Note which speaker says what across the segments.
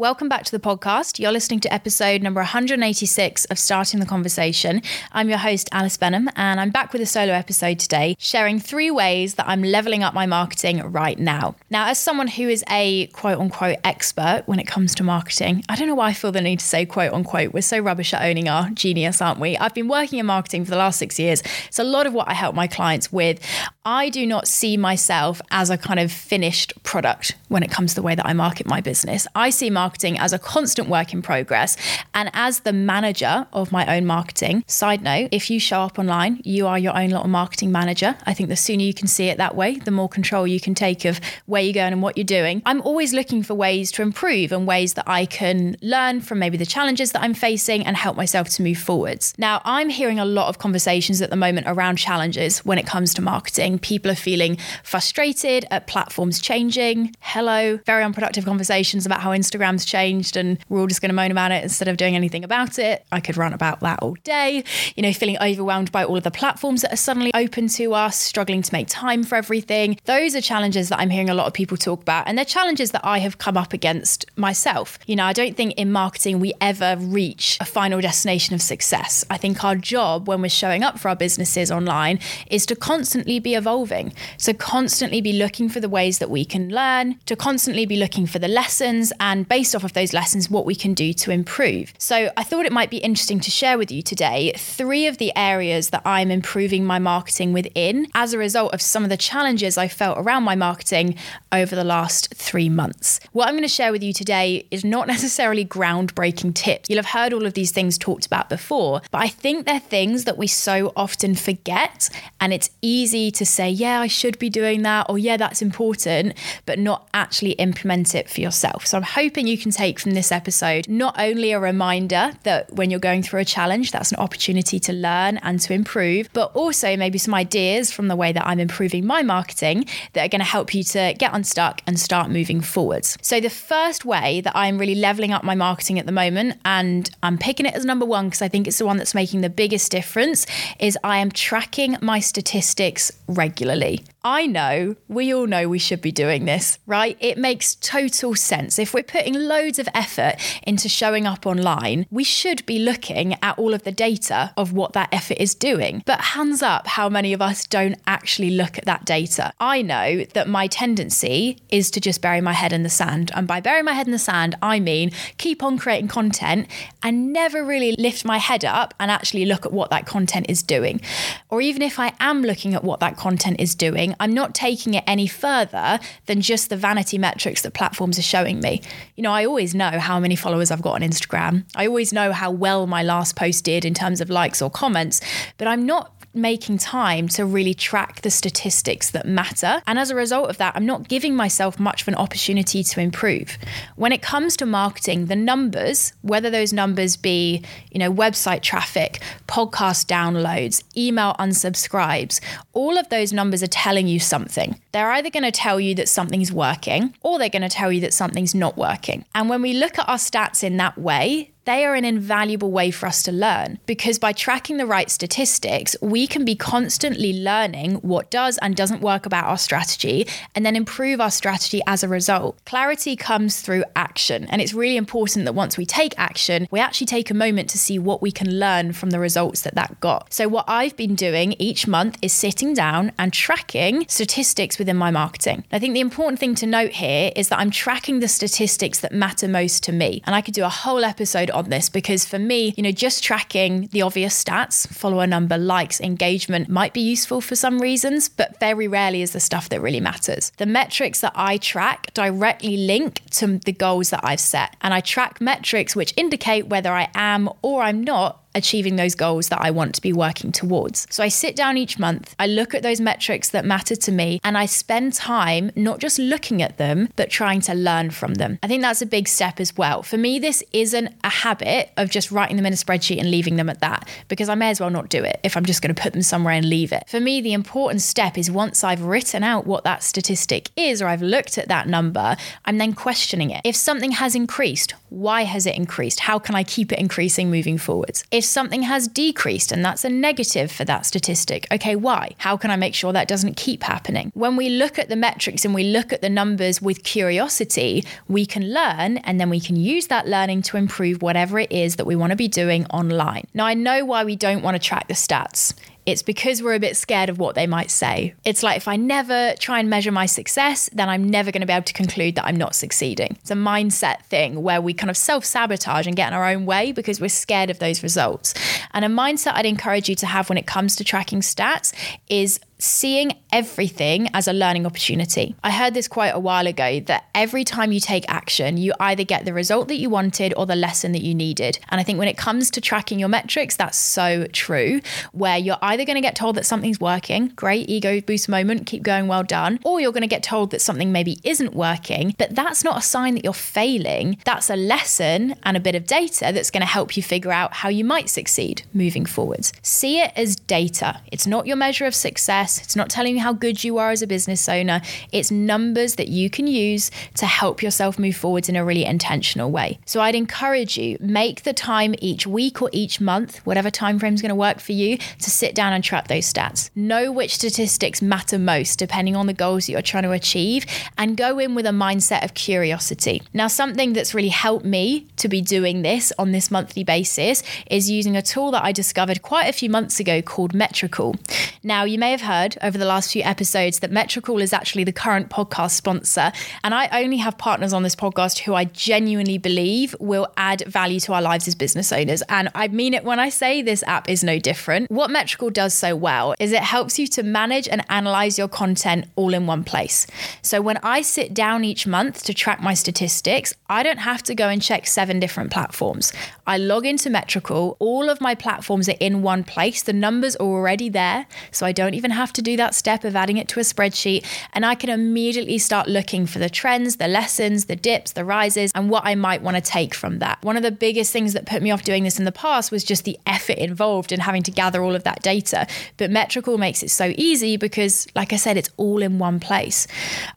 Speaker 1: Welcome back to the podcast. You're listening to episode number 186 of Starting the Conversation. I'm your host, Alice Benham, and I'm back with a solo episode today, sharing three ways that I'm leveling up my marketing right now. Now, as someone who is a quote unquote expert when it comes to marketing, I don't know why I feel the need to say quote unquote. We're so rubbish at owning our genius, aren't we? I've been working in marketing for the last six years. It's a lot of what I help my clients with. I do not see myself as a kind of finished product when it comes to the way that I market my business. I see marketing marketing as a constant work in progress. And as the manager of my own marketing, side note, if you show up online, you are your own little marketing manager. I think the sooner you can see it that way, the more control you can take of where you're going and what you're doing. I'm always looking for ways to improve and ways that I can learn from maybe the challenges that I'm facing and help myself to move forwards. Now, I'm hearing a lot of conversations at the moment around challenges when it comes to marketing. People are feeling frustrated at platforms changing. Hello, very unproductive conversations about how Changed and we're all just going to moan about it instead of doing anything about it. I could rant about that all day, you know, feeling overwhelmed by all of the platforms that are suddenly open to us, struggling to make time for everything. Those are challenges that I'm hearing a lot of people talk about. And they're challenges that I have come up against myself. You know, I don't think in marketing we ever reach a final destination of success. I think our job when we're showing up for our businesses online is to constantly be evolving. So, constantly be looking for the ways that we can learn, to constantly be looking for the lessons and based based off of those lessons what we can do to improve. So I thought it might be interesting to share with you today three of the areas that I'm improving my marketing within as a result of some of the challenges I felt around my marketing over the last three months. What I'm going to share with you today is not necessarily groundbreaking tips. You'll have heard all of these things talked about before, but I think they're things that we so often forget. And it's easy to say, yeah, I should be doing that, or yeah, that's important, but not actually implement it for yourself. So I'm hoping you can take from this episode not only a reminder that when you're going through a challenge, that's an opportunity to learn and to improve, but also maybe some ideas from the way that I'm improving my marketing that are going to help you to get unstuck and start moving forwards. So, the first way that I'm really leveling up my marketing at the moment, and I'm picking it as number one because I think it's the one that's making the biggest difference, is I am tracking my statistics regularly. I know, we all know we should be doing this, right? It makes total sense. If we're putting loads of effort into showing up online, we should be looking at all of the data of what that effort is doing. But hands up, how many of us don't actually look at that data? I know that my tendency is to just bury my head in the sand. And by bury my head in the sand, I mean keep on creating content and never really lift my head up and actually look at what that content is doing. Or even if I am looking at what that content is doing, doing, I'm not taking it any further than just the vanity metrics that platforms are showing me. You know, I always know how many followers I've got on Instagram. I always know how well my last post did in terms of likes or comments, but I'm not making time to really track the statistics that matter. And as a result of that, I'm not giving myself much of an opportunity to improve. When it comes to marketing, the numbers, whether those numbers be, you know, website traffic, podcast downloads, email unsubscribes, all of those numbers are telling you something. They're either going to tell you that something's working or they're going to tell you that something's not working. And when we look at our stats in that way, they are an invaluable way for us to learn because by tracking the right statistics, we can be constantly learning what does and doesn't work about our strategy and then improve our strategy as a result. Clarity comes through action, and it's really important that once we take action, we actually take a moment to see what we can learn from the results that that got. So, what I've been doing each month is sitting down and tracking statistics within my marketing. I think the important thing to note here is that I'm tracking the statistics that matter most to me, and I could do a whole episode episode on this because for me, you know, just tracking the obvious stats, follower number, likes, engagement might be useful for some reasons, but very rarely is the stuff that really matters. The metrics that I track directly link to the goals that I've set. And I track metrics which indicate whether I am or I'm not achieving those goals that I want to be working towards. So I sit down each month, I look at those metrics that matter to me, and I spend time not just looking at them, but trying to learn from them. I think that's a big step as well. For me, this isn't a habit of just writing them in a spreadsheet and leaving them at that, because I may as well not do it if I'm just going to put them somewhere and leave it. For me, the important step is once I've written out what that statistic is, or I've looked at that number, I'm then questioning it. If something has increased, why has it increased? How can I keep it increasing moving forwards? If something has decreased and that's a negative for that statistic, okay, why? How can I make sure that doesn't keep happening? When we look at the metrics and we look at the numbers with curiosity, we can learn and then we can use that learning to improve whatever it is that we want to be doing online. Now, I know why we don't want to track the stats. It's because we're a bit scared of what they might say. It's like if I never try and measure my success, then I'm never going to be able to conclude that I'm not succeeding. It's a mindset thing where we kind of self sabotage and get in our own way because we're scared of those results. And a mindset I'd encourage you to have when it comes to tracking stats is seeing everything as a learning opportunity. I heard this quite a while ago that every time you take action, you either get the result that you wanted or the lesson that you needed. And I think when it comes to tracking your metrics, that's so true, where you're either going to get told that something's working, great ego boost moment, keep going, well done, or you're going to get told that something maybe isn't working, but that's not a sign that you're failing. That's a lesson and a bit of data that's going to help you figure out how you might succeed moving forwards. See it as data. It's not your measure of success it's not telling you how good you are as a business owner. It's numbers that you can use to help yourself move forwards in a really intentional way. So I'd encourage you, make the time each week or each month, whatever time frame is going to work for you, to sit down and track those stats. Know which statistics matter most depending on the goals that you're trying to achieve and go in with a mindset of curiosity. Now, something that's really helped me to be doing this on this monthly basis is using a tool that I discovered quite a few months ago called Metricool. Now, you may have heard heard over the last few episodes that Metricool is actually the current podcast sponsor. And I only have partners on this podcast who I genuinely believe will add value to our lives as business owners. And I mean it when I say this app is no different. What Metricool does so well is it helps you to manage and analyze your content all in one place. So when I sit down each month to track my statistics, I don't have to go and check seven different platforms. I log into Metricool, all of my platforms are in one place. The numbers are already there, so I don't even have have to do that step of adding it to a spreadsheet. And I can immediately start looking for the trends, the lessons, the dips, the rises, and what I might want to take from that. One of the biggest things that put me off doing this in the past was just the effort involved in having to gather all of that data. But Metricool makes it so easy because, like I said, it's all in one place.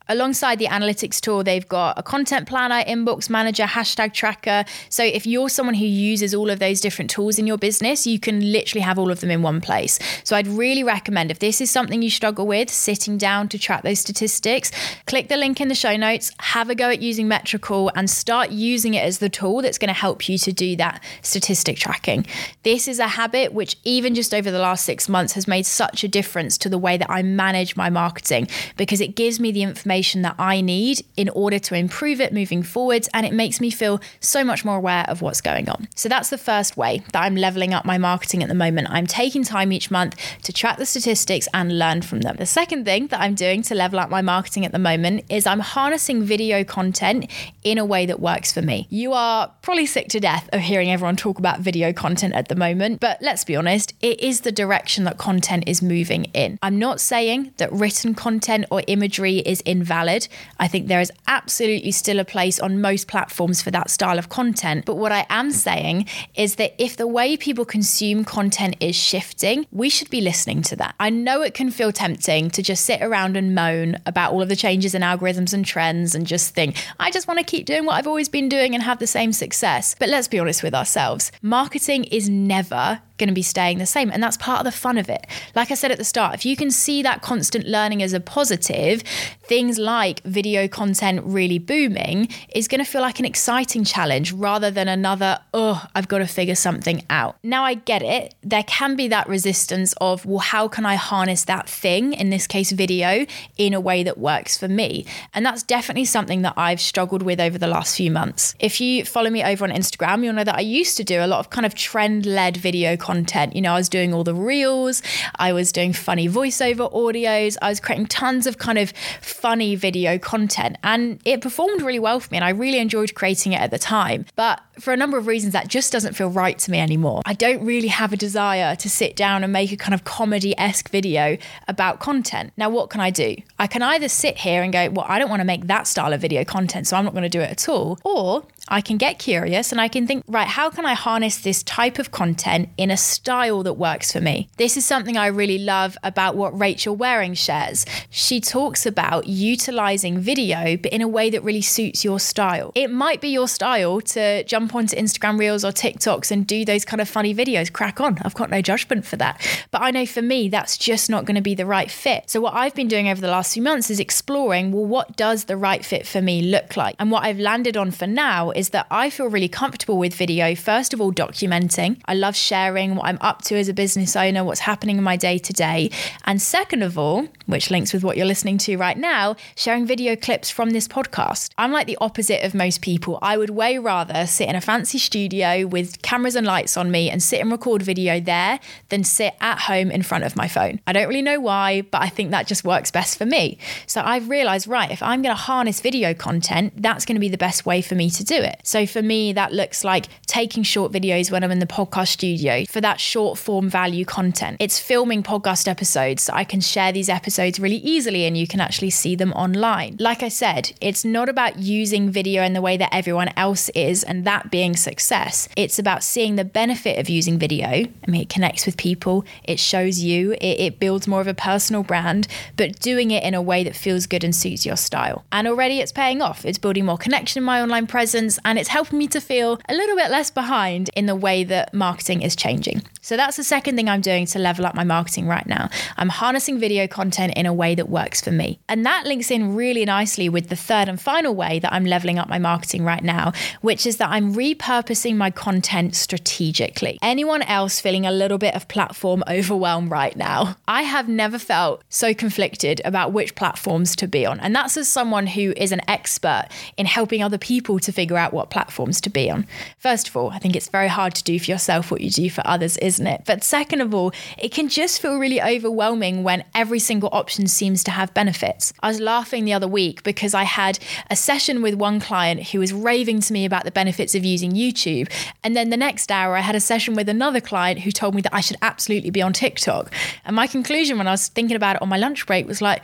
Speaker 1: Alongside the analytics tool, they've got a content planner, inbox manager, hashtag tracker. So if you're someone who uses all of those different tools in your business, you can literally have all of them in one place. So I'd really recommend if this is something you struggle with, sitting down to track those statistics, click the link in the show notes, have a go at using Metricool, and start using it as the tool that's going to help you to do that statistic tracking. This is a habit which, even just over the last six months, has made such a difference to the way that I manage my marketing because it gives me the information that I need in order to improve it moving forwards, and it makes me feel so much more aware of what's going on. So that's the first way that I'm leveling up my marketing at the moment. I'm taking time each month to track the statistics and learn from them. The second thing that I'm doing to level up my marketing at the moment is I'm harnessing video content in a way that works for me. You are probably sick to death of hearing everyone talk about video content at the moment, but let's be honest, it is the direction that content is moving in. I'm not saying that written content or imagery is invalid. I think there is absolutely still a place on most platforms for that style of content. But what I am saying is that if the way people consume content is shifting, we should be listening to that. I know it can can feel tempting to just sit around and moan about all of the changes in algorithms and trends and just think, I just want to keep doing what I've always been doing and have the same success. But let's be honest with ourselves marketing is never going to be staying the same. And that's part of the fun of it. Like I said at the start, if you can see that constant learning as a positive, things like video content really booming is going to feel like an exciting challenge rather than another, oh, I've got to figure something out. Now I get it. There can be that resistance of, well, how can I harness that thing, in this case, video, in a way that works for me? And that's definitely something that I've struggled with over the last few months. If you follow me over on Instagram, you'll know that I used to do a lot of kind of trend led video content content. You know, I was doing all the reels, I was doing funny voiceover audios, I was creating tons of kind of funny video content, and it performed really well for me. And I really enjoyed creating it at the time. But for a number of reasons, that just doesn't feel right to me anymore. I don't really have a desire to sit down and make a kind of comedy esque video about content. Now, what can I do? I can either sit here and go, well, I don't want to make that style of video content, so I'm not going to do it at all. Or I can get curious and I can think, right, how can I harness this type of content in a style that works for me? This is something I really love about what Rachel Waring shares. She talks about utilizing video, but in a way that really suits your style. It might be your style to jump onto Instagram Reels or TikToks and do those kind of funny videos. Crack on. I've got no judgment for that. But I know for me, that's just not going to be the right fit. So, what I've been doing over the last few months is exploring well, what does the right fit for me look like? And what I've landed on for now is that I feel really comfortable with video, first of all, documenting. I love sharing what I'm up to as a business owner, what's happening in my day to day. And second of all, which links with what you're listening to right now, sharing video clips from this podcast. I'm like the opposite of most people. I would way rather sit in a fancy studio with cameras and lights on me and sit and record video there than sit at home in front of my phone. I don't really know why, but I think that just works best for me. So I've realized, right, if I'm going to harness video content, that's going to be the best way for me to do it. So for me, that looks like taking short videos when I'm in the podcast studio for that short form value content. It's filming podcast episodes so I can share these episodes really easily and you can actually see them online. Like I said, it's not about using video in the way that everyone else is and that being success. It's about seeing the benefit of using video. I mean, it connects with people, it shows you, it, it builds more of a personal brand, but doing it in a way that feels good and suits your style. And already it's paying off. It's building more connection in my online presence and it's helping me to feel a little bit less behind in the way that marketing is changing. So that's the second thing I'm doing to level up my marketing right now. I'm harnessing video content in a way that works for me. And that links in really nicely with the third and final way that I'm leveling up my marketing right now, which is that I'm repurposing my content strategically. Anyone else feeling a little bit of platform overwhelm right now? I have never felt so conflicted about which platforms to be on. And that's as someone who is an expert in helping other people to figure out what platforms to be on. First of all, I think it's very hard to do for yourself what you do for others, isn't it? But second of all, it can just feel really overwhelming when every single option seems to have benefits. I was laughing the other week because I had a session with one client who was raving to me about the benefits of using YouTube. And then the next hour, I had a session with another client who told me that I should absolutely be on TikTok. And my conclusion when I was thinking about it on my lunch break was like,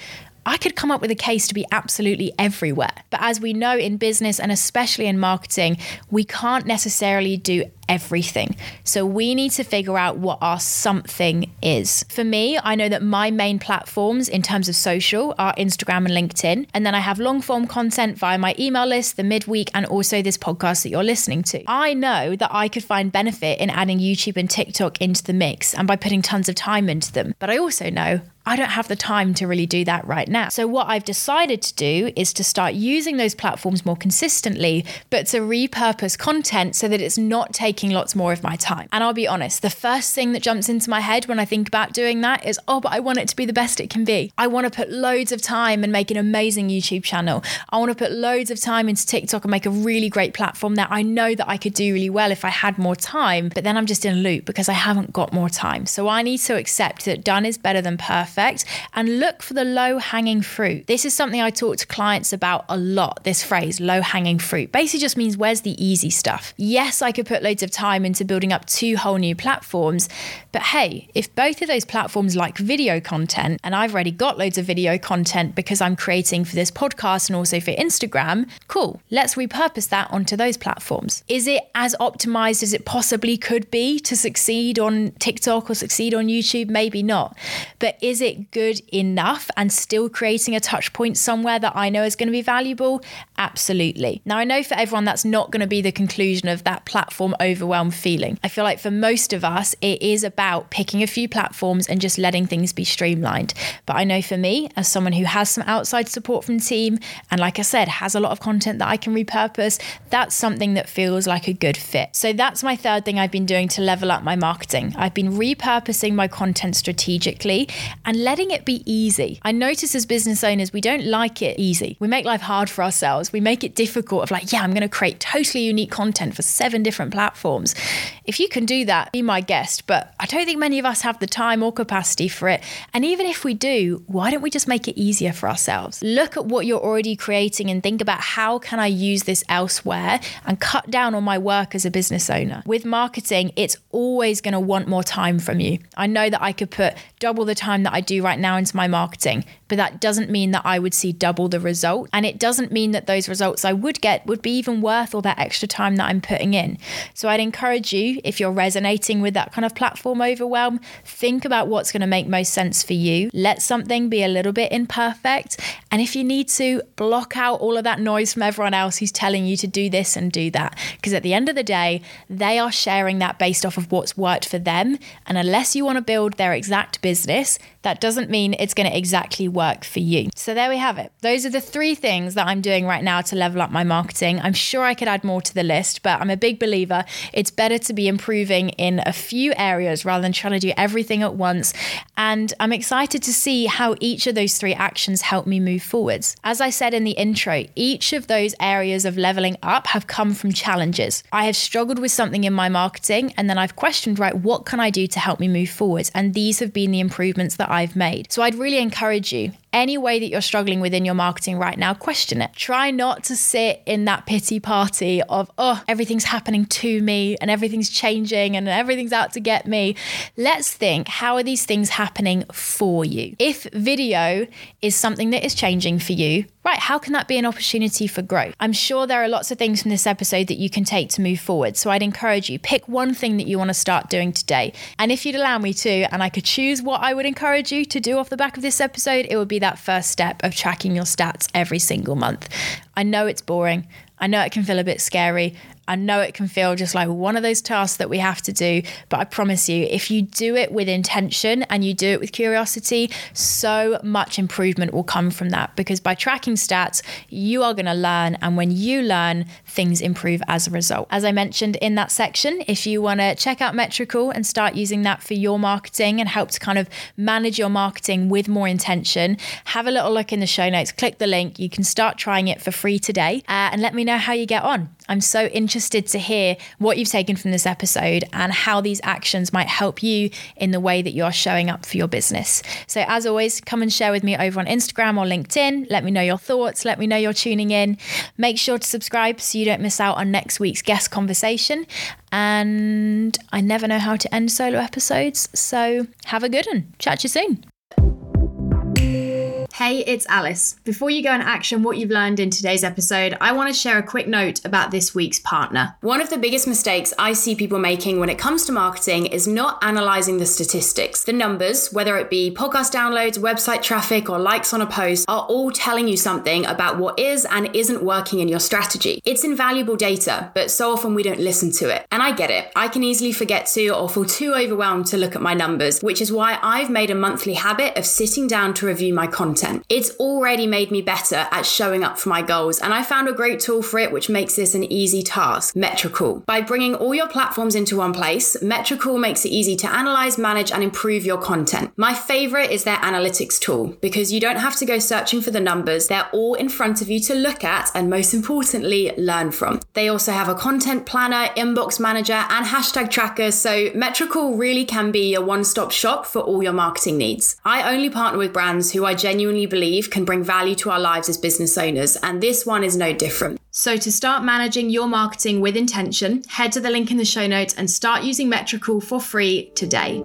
Speaker 1: I could come up with a case to be absolutely everywhere. But as we know in business and especially in marketing, we can't necessarily do everything. So we need to figure out what our something is. For me, I know that my main platforms in terms of social are Instagram and LinkedIn. And then I have long form content via my email list, the midweek, and also this podcast that you're listening to. I know that I could find benefit in adding YouTube and TikTok into the mix and by putting tons of time into them. But I also know I don't have the time to really do that right now. So, what I've decided to do is to start using those platforms more consistently, but to repurpose content so that it's not taking lots more of my time. And I'll be honest, the first thing that jumps into my head when I think about doing that is, oh, but I want it to be the best it can be. I want to put loads of time and make an amazing YouTube channel. I want to put loads of time into TikTok and make a really great platform that I know that I could do really well if I had more time. But then I'm just in a loop because I haven't got more time. So I need to accept that done is better than perfect perfect and look for the low hanging fruit. This is something I talk to clients about a lot. This phrase, low hanging fruit, basically just means where's the easy stuff. Yes, I could put loads of time into building up two whole new platforms, but hey, if both of those platforms like video content, and I've already got loads of video content because I'm creating for this podcast and also for Instagram, cool, let's repurpose that onto those platforms. Is it as optimized as it possibly could be to succeed on TikTok or succeed on YouTube? Maybe not. But is it good enough and still creating a touch point somewhere that I know is going to be valuable? Absolutely. Now, I know for everyone that's not going to be the conclusion of that platform overwhelm feeling. I feel like for most of us, it is about picking a few platforms and just letting things be streamlined. But I know for me, as someone who has some outside support from team, and like I said, has a lot of content that I can repurpose, that's something that feels like a good fit. So that's my third thing I've been doing to level up my marketing. I've been repurposing my content strategically and letting it be easy. I notice as business owners, we don't like it easy. We make life hard for ourselves. We make it difficult of like, yeah, I'm going to create totally unique content for seven different platforms. If you can do that, be my guest. But I don't think many of us have the time or capacity for it. And even if we do, why don't we just make it easier for ourselves? Look at what you're already creating and think about how can I use this elsewhere and cut down on my work as a business owner. With marketing, it's always going to want more time from you. I know that I could put double the time that I do right now into my marketing, but that doesn't mean that I would see double the result. And it doesn't mean that those results I would get would be even worth all that extra time that I'm putting in. So I'd encourage you, if you're resonating with that kind of platform overwhelm, think about what's going to make most sense for you. Let something be a little bit imperfect. And if you need to, block out all of that noise from everyone else who's telling you to do this and do that. Because at the end of the day, they are sharing that based off of what's worked for them. And unless you want to build their exact business, that doesn't mean it's going to exactly work for you. So there we have it. Those are the three things that I'm doing right now to level up my marketing. I'm sure I could add more to the list, but I'm a big believer it's better to be improving in a few areas rather than trying to do everything at once. And I'm excited to see how each of those three actions help me move forwards. As I said in the intro, each of those areas of leveling up have come from challenges. I have struggled with something in my marketing and then I've questioned, right, what can I do to help me move forwards? And these have been the improvements that I've made. So I'd really encourage you you any way that you're struggling within your marketing right now, question it. Try not to sit in that pity party of, oh, everything's happening to me and everything's changing and everything's out to get me. Let's think, how are these things happening for you? If video is something that is changing for you, right, how can that be an opportunity for growth? I'm sure there are lots of things from this episode that you can take to move forward. So I'd encourage you, pick one thing that you want to start doing today. And if you'd allow me to, and I could choose what I would encourage you to do off the back of this episode, it would be that first step of tracking your stats every single month. I know it's boring. I know it can feel a bit scary. I know it can feel just like one of those tasks that we have to do, but I promise you, if you do it with intention and you do it with curiosity, so much improvement will come from that because by tracking stats, you are going to learn. And when you learn, things improve as a result. As I mentioned in that section, if you want to check out Metricool and start using that for your marketing and help to kind of manage your marketing with more intention, have a little look in the show notes, click the link. You can start trying it for free today uh, and let me know how you get on. I'm so interested to hear what you've taken from this episode and how these actions might help you in the way that you're showing up for your business. So, as always, come and share with me over on Instagram or LinkedIn. Let me know your thoughts. Let me know you're tuning in. Make sure to subscribe so you don't miss out on next week's guest conversation. And I never know how to end solo episodes. So, have a good one. Chat to you soon. Hey, it's Alice. Before you go and action what you've learned in today's episode, I want to share a quick note about this week's partner. One of the biggest mistakes I see people making when it comes to marketing is not analyzing the statistics. The numbers, whether it be podcast downloads, website traffic, or likes on a post, are all telling you something about what is and isn't working in your strategy. It's invaluable data, but so often we don't listen to it. And I get it. I can easily forget to or feel too overwhelmed to look at my numbers, which is why I've made a monthly habit of sitting down to review my content content. It's already made me better at showing up for my goals, and I found a great tool for it which makes this an easy task Metricool. By bringing all your platforms into one place, Metricool makes it easy to analyze, manage, and improve your content. My favorite is their analytics tool because you don't have to go searching for the numbers, they're all in front of you to look at and most importantly, learn from. They also have a content planner, inbox manager, and hashtag tracker, so Metricool really can be your one stop shop for all your marketing needs. I only partner with brands who I genuinely believe can bring value to our lives as business owners, and this one is no different. So, to start managing your marketing with intention, head to the link in the show notes and start using Metricool for free today.